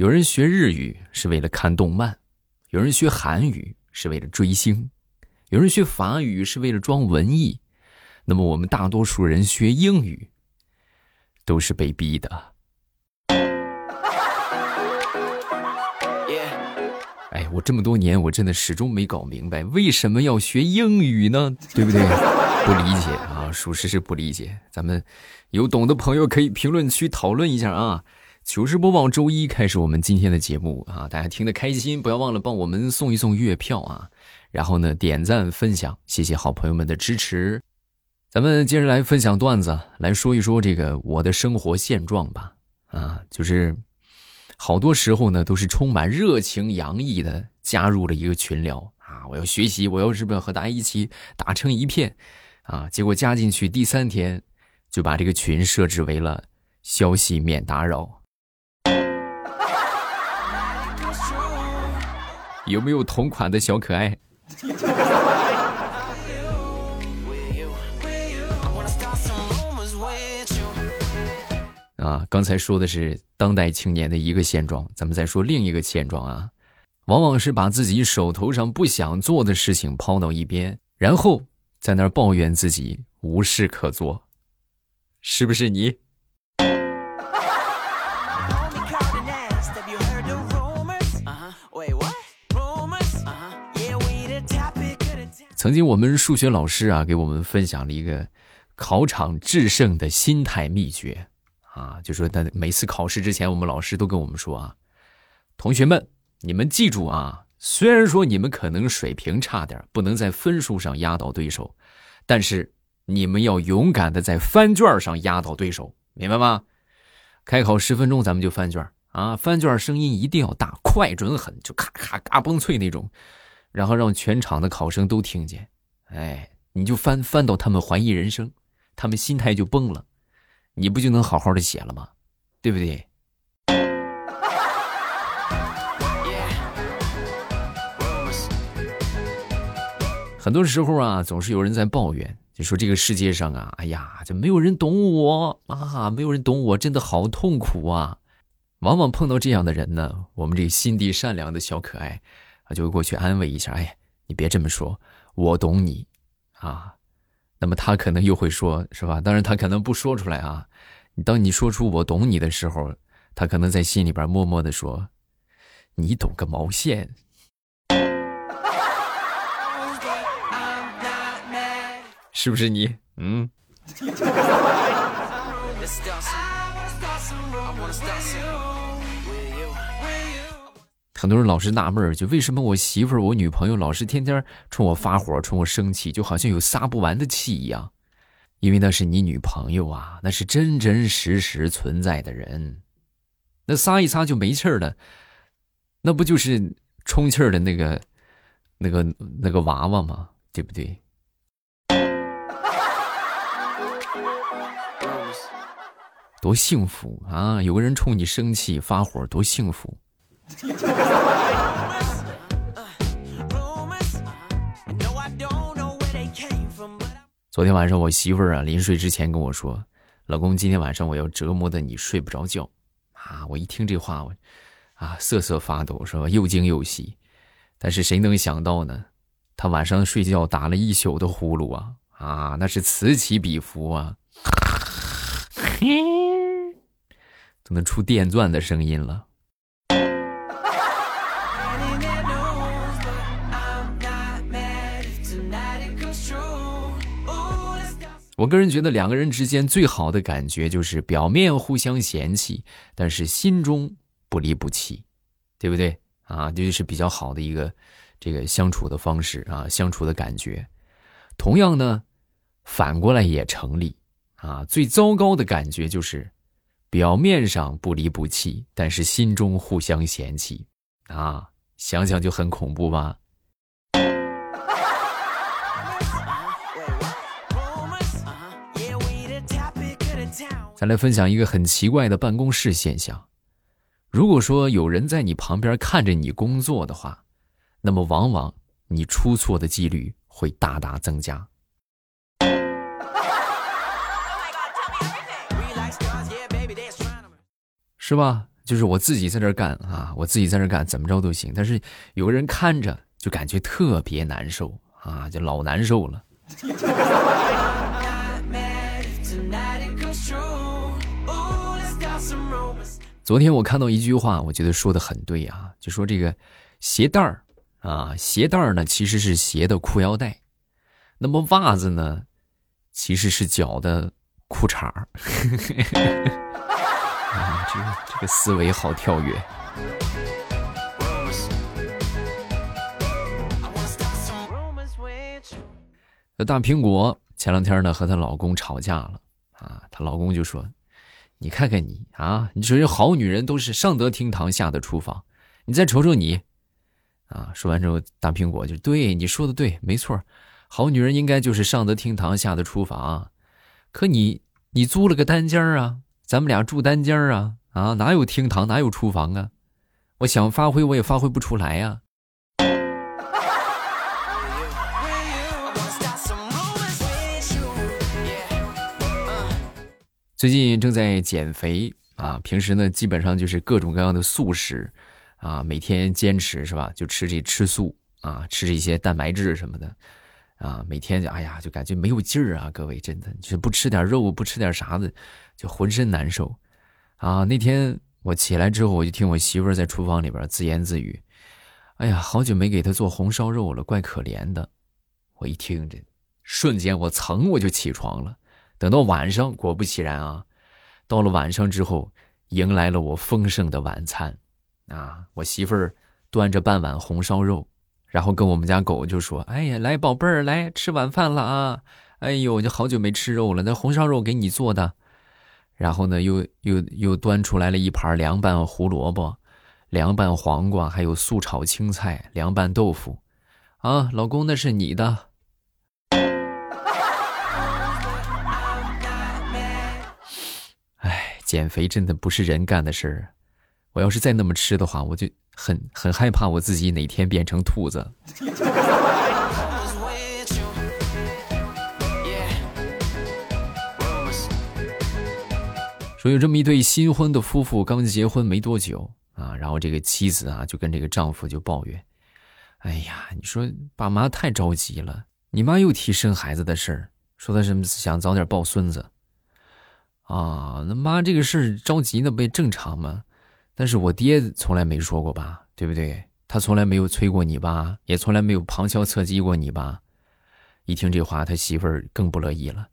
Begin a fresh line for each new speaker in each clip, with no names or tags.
有人学日语是为了看动漫，有人学韩语是为了追星，有人学法语是为了装文艺。那么我们大多数人学英语，都是被逼的。哎，我这么多年，我真的始终没搞明白，为什么要学英语呢？对不对？不理解啊，属实是不理解。咱们有懂的朋友可以评论区讨论一下啊。糗事播报周一开始，我们今天的节目啊，大家听得开心，不要忘了帮我们送一送月票啊，然后呢点赞分享，谢谢好朋友们的支持。咱们接着来分享段子，来说一说这个我的生活现状吧。啊，就是好多时候呢，都是充满热情洋溢的加入了一个群聊啊，我要学习，我要是不是和大家一起打成一片啊？结果加进去第三天，就把这个群设置为了消息免打扰。有没有同款的小可爱？啊，刚才说的是当代青年的一个现状，咱们再说另一个现状啊，往往是把自己手头上不想做的事情抛到一边，然后在那儿抱怨自己无事可做，是不是你？曾经我们数学老师啊，给我们分享了一个考场制胜的心态秘诀啊，就说他每次考试之前，我们老师都跟我们说啊，同学们，你们记住啊，虽然说你们可能水平差点，不能在分数上压倒对手，但是你们要勇敢的在翻卷上压倒对手，明白吗？开考十分钟，咱们就翻卷啊，翻卷声音一定要大，快准狠，就咔咔嘎嘣脆那种。然后让全场的考生都听见，哎，你就翻翻到他们怀疑人生，他们心态就崩了，你不就能好好的写了吗？对不对？很多时候啊，总是有人在抱怨，就说这个世界上啊，哎呀，就没有人懂我啊，没有人懂我，真的好痛苦啊。往往碰到这样的人呢，我们这心地善良的小可爱。就会过去安慰一下，哎，你别这么说，我懂你，啊，那么他可能又会说，是吧？当然他可能不说出来啊。当你说出我懂你的时候，他可能在心里边默默的说，你懂个毛线，是不是你？嗯。很多人老是纳闷儿，就为什么我媳妇儿、我女朋友老是天天冲我发火、冲我生气，就好像有撒不完的气一样。因为那是你女朋友啊，那是真真实实存在的人，那撒一撒就没气儿了，那不就是充气儿的那个、那个、那个娃娃吗？对不对？多幸福啊！有个人冲你生气发火，多幸福。昨天晚上，我媳妇儿啊临睡之前跟我说：“老公，今天晚上我要折磨的你睡不着觉。”啊，我一听这话，我啊瑟瑟发抖，是吧？又惊又喜。但是谁能想到呢？他晚上睡觉打了一宿的呼噜啊啊，那是此起彼伏啊，都能出电钻的声音了。我个人觉得，两个人之间最好的感觉就是表面互相嫌弃，但是心中不离不弃，对不对啊？这就是比较好的一个这个相处的方式啊，相处的感觉。同样呢，反过来也成立啊。最糟糕的感觉就是表面上不离不弃，但是心中互相嫌弃啊，想想就很恐怖吧。再来分享一个很奇怪的办公室现象：如果说有人在你旁边看着你工作的话，那么往往你出错的几率会大大增加，是吧？就是我自己在这干啊，我自己在这干，怎么着都行。但是有个人看着，就感觉特别难受啊，就老难受了。昨天我看到一句话，我觉得说的很对啊，就说这个鞋带儿啊，鞋带儿呢其实是鞋的裤腰带，那么袜子呢，其实是脚的裤衩儿。啊，这个这个思维好跳跃。那大苹果前两天呢和她老公吵架了啊，她老公就说。你看看你啊，你说这好女人都是上得厅堂，下得厨房。你再瞅瞅你，啊！说完之后，大苹果就对你说的对，没错，好女人应该就是上得厅堂，下得厨房。可你，你租了个单间啊，咱们俩住单间啊，啊，哪有厅堂，哪有厨房啊？我想发挥，我也发挥不出来呀。最近正在减肥啊，平时呢基本上就是各种各样的素食，啊，每天坚持是吧？就吃这吃素啊，吃这些蛋白质什么的，啊，每天就哎呀就感觉没有劲儿啊，各位真的，就是不吃点肉，不吃点啥的，就浑身难受，啊，那天我起来之后，我就听我媳妇儿在厨房里边自言自语，哎呀，好久没给她做红烧肉了，怪可怜的。我一听这，瞬间我噌我就起床了。等到晚上，果不其然啊，到了晚上之后，迎来了我丰盛的晚餐，啊，我媳妇儿端着半碗红烧肉，然后跟我们家狗就说：“哎呀，来宝贝儿，来吃晚饭了啊！哎呦，就好久没吃肉了，那红烧肉给你做的。”然后呢，又又又端出来了一盘凉拌胡萝卜、凉拌黄瓜，还有素炒青菜、凉拌豆腐，啊，老公，那是你的。减肥真的不是人干的事儿，我要是再那么吃的话，我就很很害怕我自己哪天变成兔子。说有这么一对新婚的夫妇，刚结婚没多久啊，然后这个妻子啊就跟这个丈夫就抱怨：“哎呀，你说爸妈太着急了，你妈又提生孩子的事儿，说她什么想早点抱孙子。”啊，那妈这个事着急那不也正常吗？但是我爹从来没说过吧，对不对？他从来没有催过你吧，也从来没有旁敲侧击过你吧？一听这话，他媳妇儿更不乐意了。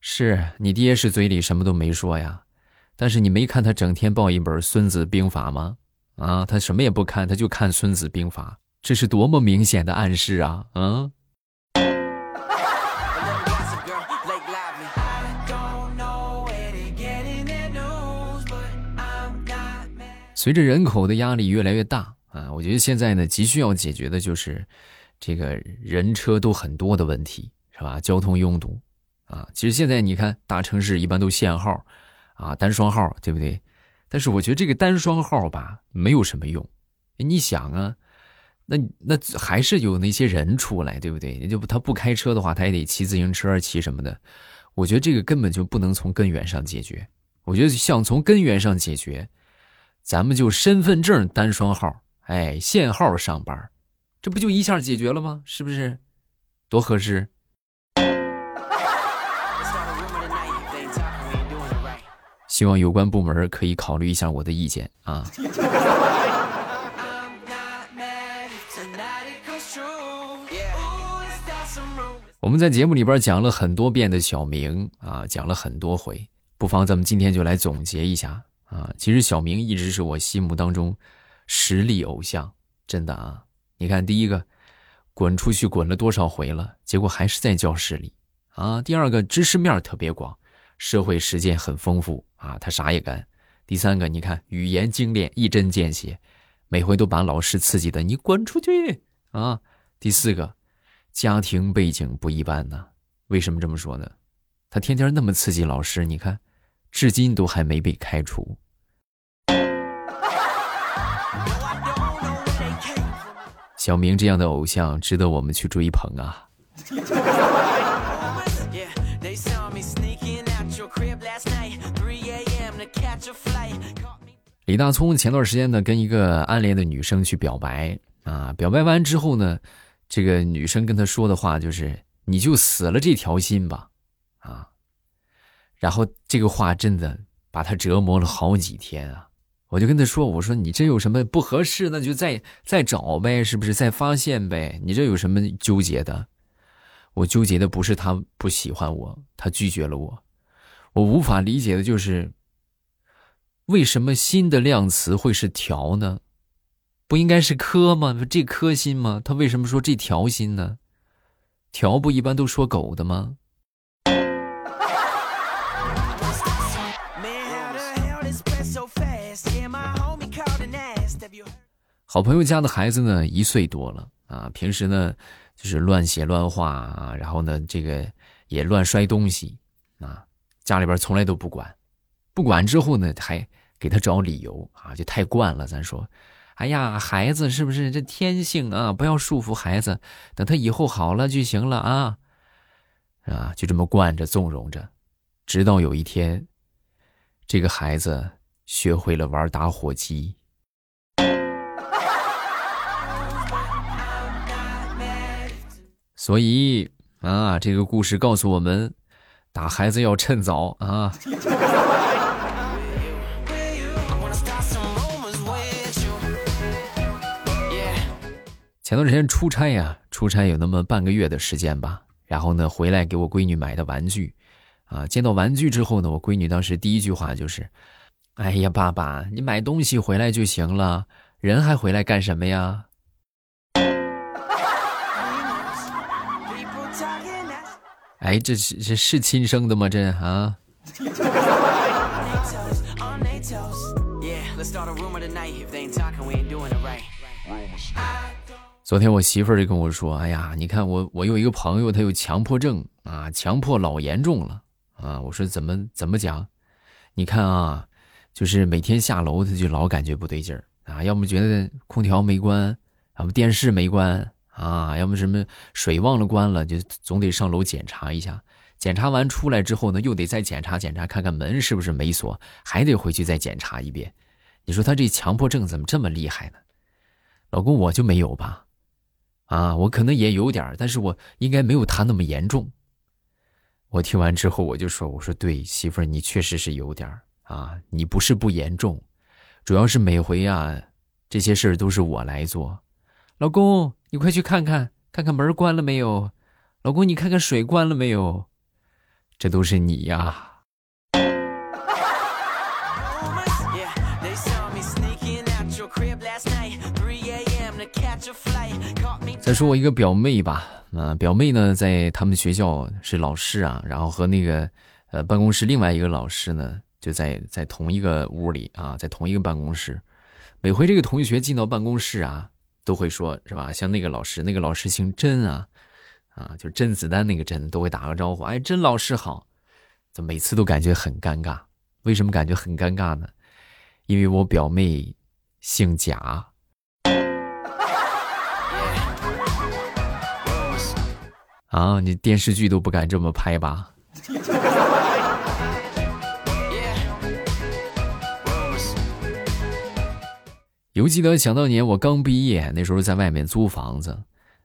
是你爹是嘴里什么都没说呀，但是你没看他整天抱一本《孙子兵法》吗？啊，他什么也不看，他就看《孙子兵法》，这是多么明显的暗示啊！嗯。随着人口的压力越来越大啊，我觉得现在呢，急需要解决的就是这个人车都很多的问题，是吧？交通拥堵啊，其实现在你看，大城市一般都限号啊，单双号，对不对？但是我觉得这个单双号吧，没有什么用。你想啊，那那还是有那些人出来，对不对？就他不开车的话，他也得骑自行车、骑什么的。我觉得这个根本就不能从根源上解决。我觉得想从根源上解决。咱们就身份证单双号，哎，限号上班，这不就一下解决了吗？是不是？多合适！希望有关部门可以考虑一下我的意见啊。我们在节目里边讲了很多遍的小明啊，讲了很多回，不妨咱们今天就来总结一下。啊，其实小明一直是我心目当中实力偶像，真的啊！你看，第一个滚出去滚了多少回了，结果还是在教室里啊。第二个知识面特别广，社会实践很丰富啊，他啥也干。第三个，你看语言精炼，一针见血，每回都把老师刺激的你滚出去啊。第四个，家庭背景不一般呢。为什么这么说呢？他天天那么刺激老师，你看。至今都还没被开除。小明这样的偶像值得我们去追捧啊！李大聪前段时间呢，跟一个暗恋的女生去表白啊，表白完之后呢，这个女生跟他说的话就是：“你就死了这条心吧。”啊，然后这个话真的把他折磨了好几天啊。我就跟他说：“我说你这有什么不合适，那就再再找呗，是不是？再发现呗，你这有什么纠结的？我纠结的不是他不喜欢我，他拒绝了我，我无法理解的就是。”为什么心的量词会是条呢？不应该是颗吗？这颗心吗？他为什么说这条心呢？条不一般都说狗的吗？好朋友家的孩子呢，一岁多了啊，平时呢就是乱写乱画啊，然后呢这个也乱摔东西啊，家里边从来都不管。不管之后呢，还给他找理由啊，就太惯了。咱说，哎呀，孩子是不是这天性啊？不要束缚孩子，等他以后好了就行了啊，啊，就这么惯着纵容着，直到有一天，这个孩子学会了玩打火机。所以啊，这个故事告诉我们，打孩子要趁早啊。前段时间出差呀，出差有那么半个月的时间吧。然后呢，回来给我闺女买的玩具，啊，见到玩具之后呢，我闺女当时第一句话就是：“哎呀，爸爸，你买东西回来就行了，人还回来干什么呀？”哎，这是这是亲生的吗？这啊？昨天我媳妇儿就跟我说：“哎呀，你看我我有一个朋友，他有强迫症啊，强迫老严重了啊。”我说：“怎么怎么讲？你看啊，就是每天下楼他就老感觉不对劲儿啊，要么觉得空调没关，要么电视没关啊，要么什么水忘了关了，就总得上楼检查一下。检查完出来之后呢，又得再检查检查，看看门是不是没锁，还得回去再检查一遍。你说他这强迫症怎么这么厉害呢？老公，我就没有吧？”啊，我可能也有点但是我应该没有他那么严重。我听完之后，我就说：“我说对，媳妇儿，你确实是有点啊，你不是不严重，主要是每回啊，这些事儿都是我来做。老公，你快去看看，看看门关了没有？老公，你看看水关了没有？这都是你呀。”再说我一个表妹吧，啊，表妹呢在他们学校是老师啊，然后和那个呃办公室另外一个老师呢就在在同一个屋里啊，在同一个办公室。每回这个同学进到办公室啊，都会说是吧？像那个老师，那个老师姓甄啊，啊，就甄子丹那个甄，都会打个招呼，哎，甄老师好。怎么每次都感觉很尴尬？为什么感觉很尴尬呢？因为我表妹姓贾。啊，你电视剧都不敢这么拍吧？犹记得想当年我刚毕业，那时候在外面租房子，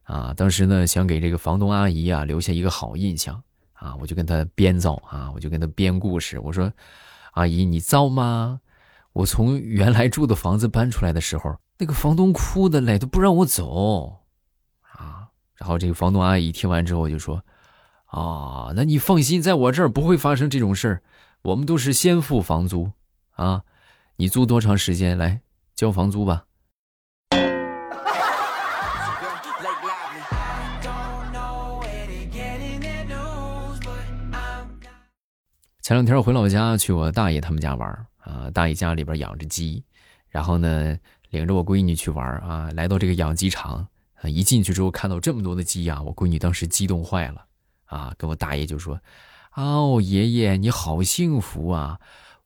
啊，当时呢想给这个房东阿姨啊留下一个好印象，啊，我就跟她编造啊，我就跟她编故事，我说，阿姨你造吗？我从原来住的房子搬出来的时候，那个房东哭的嘞，都不让我走。啊然后这个房东阿姨听完之后就说：“啊，那你放心，在我这儿不会发生这种事儿。我们都是先付房租，啊，你租多长时间来交房租吧。”前两天回老家去我大爷他们家玩啊，大爷家里边养着鸡，然后呢领着我闺女去玩啊，来到这个养鸡场。啊！一进去之后看到这么多的鸡呀，我闺女当时激动坏了，啊，跟我大爷就说：“哦，爷爷你好幸福啊！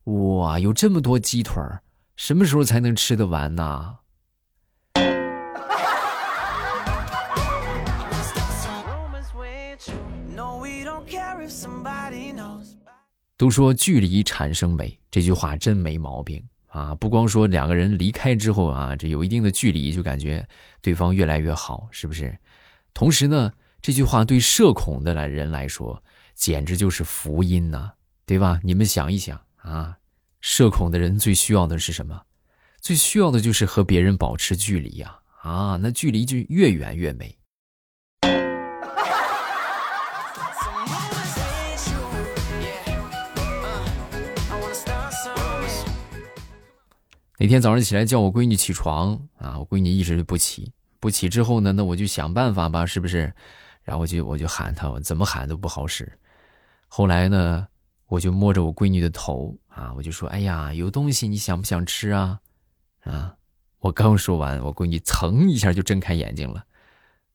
哇，有这么多鸡腿儿，什么时候才能吃得完呢？”都说距离产生美，这句话真没毛病啊，不光说两个人离开之后啊，这有一定的距离，就感觉对方越来越好，是不是？同时呢，这句话对社恐的来人来说，简直就是福音呐，对吧？你们想一想啊，社恐的人最需要的是什么？最需要的就是和别人保持距离呀！啊，那距离就越远越美。那天早上起来叫我闺女起床啊，我闺女一直就不起，不起之后呢，那我就想办法吧，是不是？然后就我就喊她，我怎么喊都不好使。后来呢，我就摸着我闺女的头啊，我就说：“哎呀，有东西你想不想吃啊？”啊，我刚说完，我闺女噌一下就睁开眼睛了。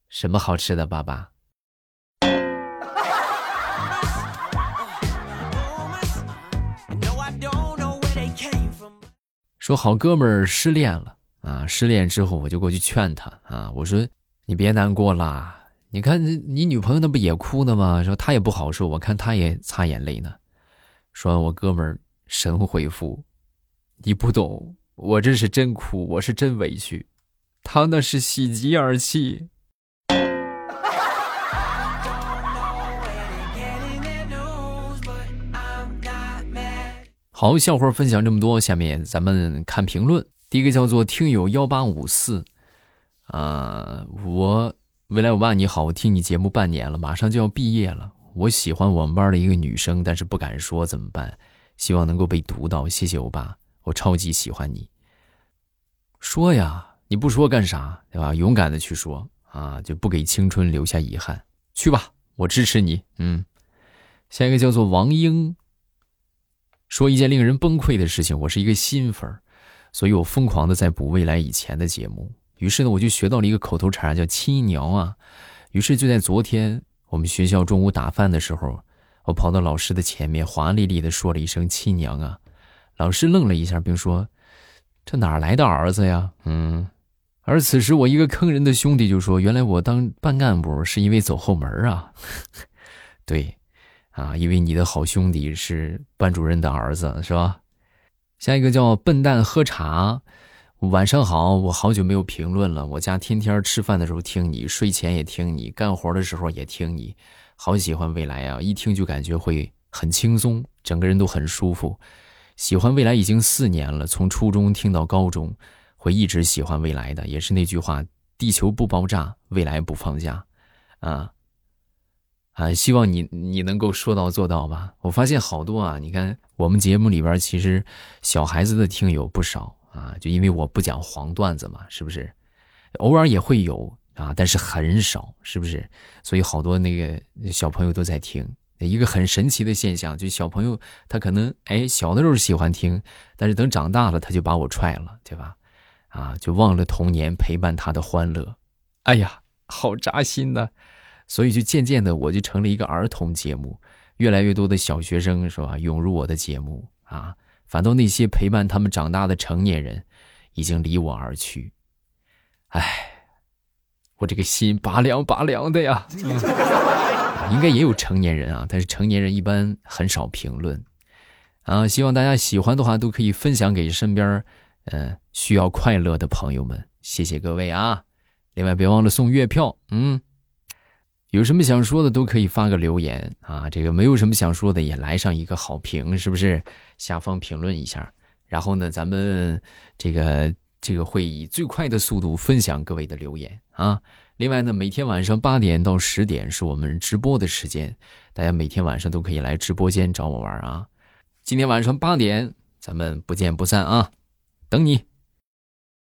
什么好吃的，爸爸？说好哥们儿失恋了啊！失恋之后，我就过去劝他啊，我说你别难过啦，你看你女朋友那不也哭呢吗？说她也不好受，我看她也擦眼泪呢。说完我哥们儿神回复，你不懂，我这是真哭，我是真委屈，他那是喜极而泣。好，笑话分享这么多，下面咱们看评论。第一个叫做听友幺八五四，啊，我未来我爸你好，我听你节目半年了，马上就要毕业了。我喜欢我们班的一个女生，但是不敢说，怎么办？希望能够被读到，谢谢欧巴，我超级喜欢你。说呀，你不说干啥？对吧？勇敢的去说啊，就不给青春留下遗憾。去吧，我支持你。嗯，下一个叫做王英。说一件令人崩溃的事情，我是一个新粉所以我疯狂的在补未来以前的节目。于是呢，我就学到了一个口头禅，叫“亲娘”啊。于是就在昨天，我们学校中午打饭的时候，我跑到老师的前面，华丽丽的说了一声“亲娘”啊。老师愣了一下，并说：“这哪来的儿子呀？”嗯。而此时，我一个坑人的兄弟就说：“原来我当班干部是因为走后门啊。”对。啊，因为你的好兄弟是班主任的儿子，是吧？下一个叫笨蛋喝茶，晚上好，我好久没有评论了。我家天天吃饭的时候听你，睡前也听你，干活的时候也听你，好喜欢未来啊！一听就感觉会很轻松，整个人都很舒服。喜欢未来已经四年了，从初中听到高中，会一直喜欢未来的。也是那句话，地球不爆炸，未来不放假，啊。啊，希望你你能够说到做到吧。我发现好多啊，你看我们节目里边其实小孩子的听友不少啊，就因为我不讲黄段子嘛，是不是？偶尔也会有啊，但是很少，是不是？所以好多那个小朋友都在听。一个很神奇的现象，就小朋友他可能哎小的时候喜欢听，但是等长大了他就把我踹了，对吧？啊，就忘了童年陪伴他的欢乐。哎呀，好扎心呐！所以就渐渐的，我就成了一个儿童节目，越来越多的小学生是吧，涌入我的节目啊，反倒那些陪伴他们长大的成年人，已经离我而去，唉，我这个心拔凉拔凉的呀。应该也有成年人啊，但是成年人一般很少评论啊。希望大家喜欢的话，都可以分享给身边，嗯，需要快乐的朋友们。谢谢各位啊，另外别忘了送月票，嗯。有什么想说的都可以发个留言啊，这个没有什么想说的也来上一个好评，是不是？下方评论一下，然后呢，咱们这个这个会以最快的速度分享各位的留言啊。另外呢，每天晚上八点到十点是我们直播的时间，大家每天晚上都可以来直播间找我玩啊。今天晚上八点，咱们不见不散啊，等你。